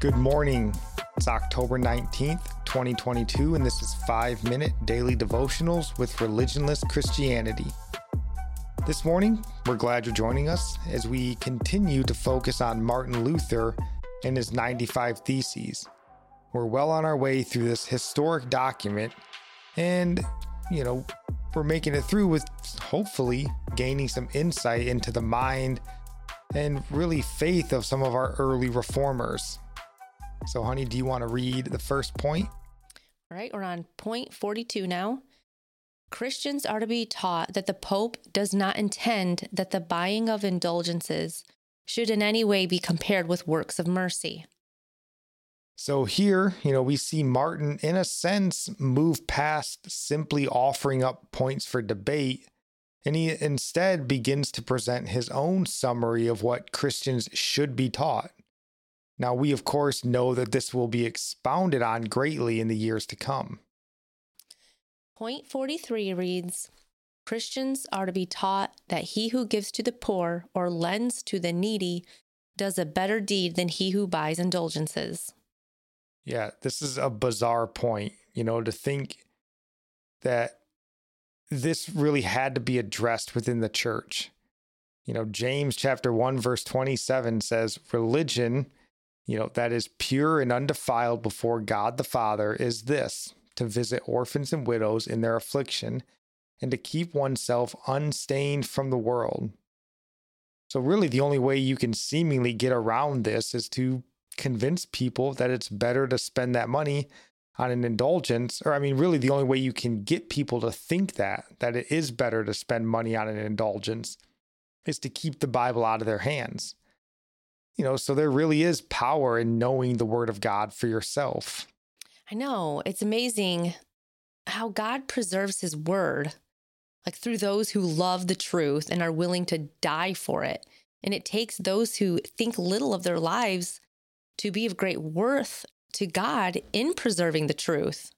Good morning. It's October 19th, 2022, and this is 5 Minute Daily Devotionals with Religionless Christianity. This morning, we're glad you're joining us as we continue to focus on Martin Luther and his 95 Theses. We're well on our way through this historic document, and, you know, we're making it through with hopefully gaining some insight into the mind and really faith of some of our early reformers. So, honey, do you want to read the first point? All right, we're on point 42 now. Christians are to be taught that the Pope does not intend that the buying of indulgences should in any way be compared with works of mercy. So, here, you know, we see Martin, in a sense, move past simply offering up points for debate, and he instead begins to present his own summary of what Christians should be taught. Now, we of course know that this will be expounded on greatly in the years to come. Point 43 reads Christians are to be taught that he who gives to the poor or lends to the needy does a better deed than he who buys indulgences. Yeah, this is a bizarre point, you know, to think that this really had to be addressed within the church. You know, James chapter 1 verse 27 says religion you know, that is pure and undefiled before God the Father is this to visit orphans and widows in their affliction and to keep oneself unstained from the world. So, really, the only way you can seemingly get around this is to convince people that it's better to spend that money on an indulgence. Or, I mean, really, the only way you can get people to think that, that it is better to spend money on an indulgence, is to keep the Bible out of their hands. You know, so there really is power in knowing the word of God for yourself. I know. It's amazing how God preserves his word, like through those who love the truth and are willing to die for it. And it takes those who think little of their lives to be of great worth to God in preserving the truth.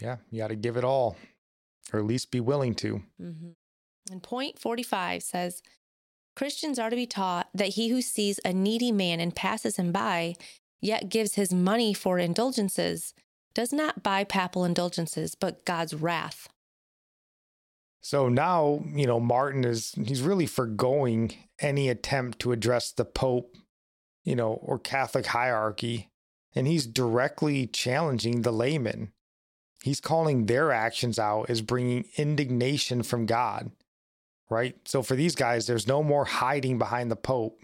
Yeah, you got to give it all, or at least be willing to. Mm-hmm. And point 45 says, Christians are to be taught that he who sees a needy man and passes him by, yet gives his money for indulgences, does not buy papal indulgences, but God's wrath. So now, you know, Martin is, he's really foregoing any attempt to address the Pope, you know, or Catholic hierarchy, and he's directly challenging the laymen. He's calling their actions out as bringing indignation from God right? So for these guys, there's no more hiding behind the Pope.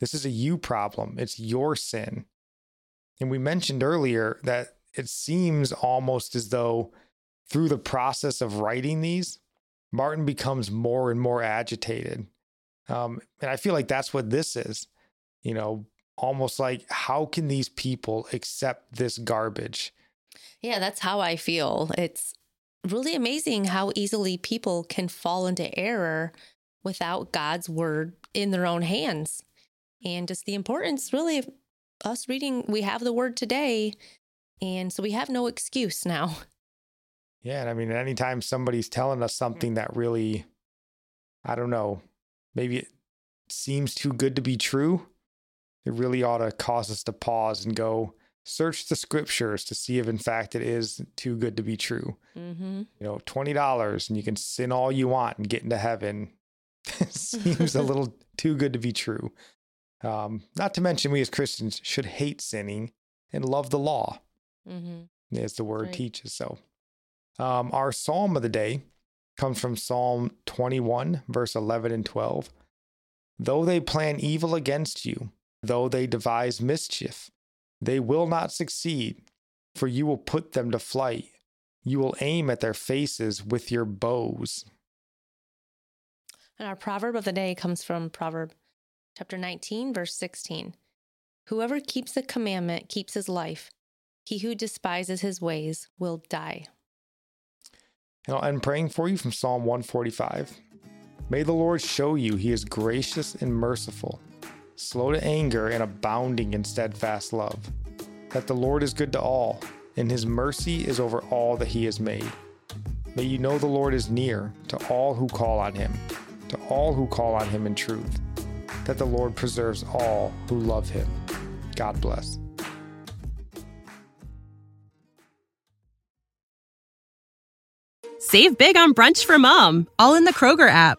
This is a you problem, it's your sin. And we mentioned earlier that it seems almost as though through the process of writing these, Martin becomes more and more agitated. Um, and I feel like that's what this is, you know, almost like how can these people accept this garbage? Yeah, that's how I feel. It's really amazing how easily people can fall into error without God's word in their own hands. And just the importance, really, of us reading, we have the word today. And so we have no excuse now. Yeah. And I mean, anytime somebody's telling us mm. something that really, I don't know, maybe it seems too good to be true, it really ought to cause us to pause and go, search the scriptures to see if in fact it is too good to be true. Mm-hmm. You know, twenty dollars and you can sin all you want and get into heaven. Seems a little too good to be true. Um, not to mention, we as Christians should hate sinning and love the law, mm-hmm. as the word right. teaches. So, um, our psalm of the day comes from Psalm 21, verse 11 and 12. Though they plan evil against you, though they devise mischief, they will not succeed, for you will put them to flight. You will aim at their faces with your bows. And our proverb of the day comes from Proverb chapter 19, verse 16. Whoever keeps the commandment keeps his life. He who despises his ways will die. And I'll end praying for you from Psalm 145. May the Lord show you he is gracious and merciful, slow to anger and abounding in steadfast love. That the Lord is good to all, and his mercy is over all that he has made. May you know the Lord is near to all who call on him, to all who call on him in truth. That the Lord preserves all who love him. God bless. Save big on brunch for mom, all in the Kroger app.